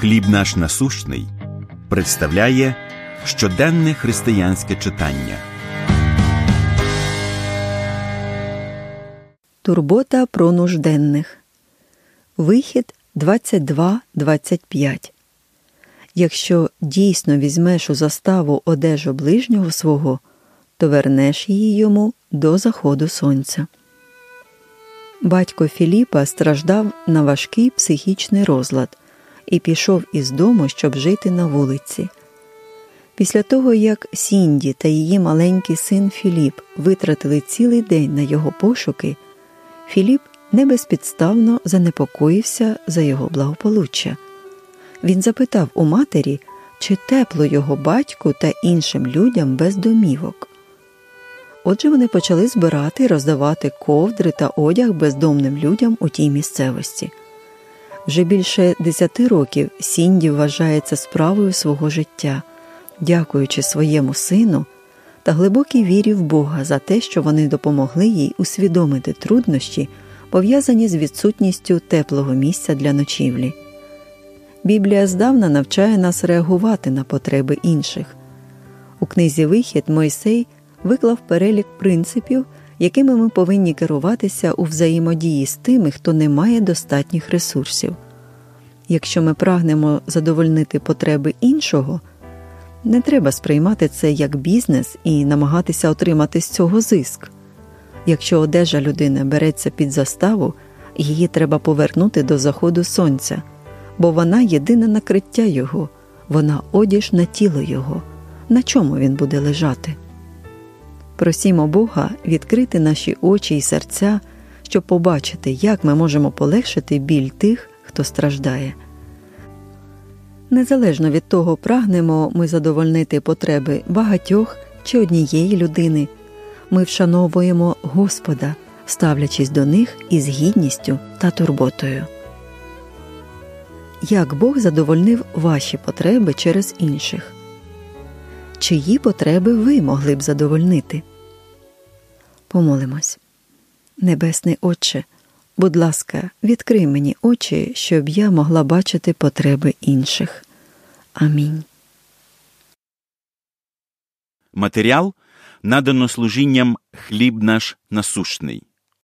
Хліб наш насущний представляє щоденне християнське читання. Турбота про нужденних. Вихід 22.25. Якщо дійсно візьмеш у заставу одежу ближнього свого, то вернеш її йому до заходу сонця. Батько Філіпа страждав на важкий психічний розлад і пішов із дому, щоб жити на вулиці. Після того, як Сінді та її маленький син Філіп витратили цілий день на його пошуки, Філіп небезпідставно занепокоївся за його благополуччя. Він запитав у матері, чи тепло його батьку та іншим людям без домівок. Отже, вони почали збирати і роздавати ковдри та одяг бездомним людям у тій місцевості. Вже більше десяти років Сінді вважається справою свого життя, дякуючи своєму сину та глибокій вірі в Бога за те, що вони допомогли їй усвідомити труднощі, пов'язані з відсутністю теплого місця для ночівлі. Біблія здавна навчає нас реагувати на потреби інших. У книзі Вихід Мойсей виклав перелік принципів, якими ми повинні керуватися у взаємодії з тими, хто не має достатніх ресурсів. Якщо ми прагнемо задовольнити потреби іншого, не треба сприймати це як бізнес і намагатися отримати з цього зиск. Якщо одежа людини береться під заставу, її треба повернути до заходу сонця, бо вона єдине накриття його, вона одіж на тіло його, на чому він буде лежати. Просімо Бога відкрити наші очі і серця, щоб побачити, як ми можемо полегшити біль тих, хто страждає. Незалежно від того, прагнемо ми задовольнити потреби багатьох чи однієї людини, ми вшановуємо Господа, ставлячись до них із гідністю та турботою. Як Бог задовольнив ваші потреби через інших? Чиї потреби ви могли б задовольнити? Помолимось. Небесний Отче, будь ласка, відкрий мені очі, щоб я могла бачити потреби інших. Амінь. Матеріал надано служінням хліб наш насущний.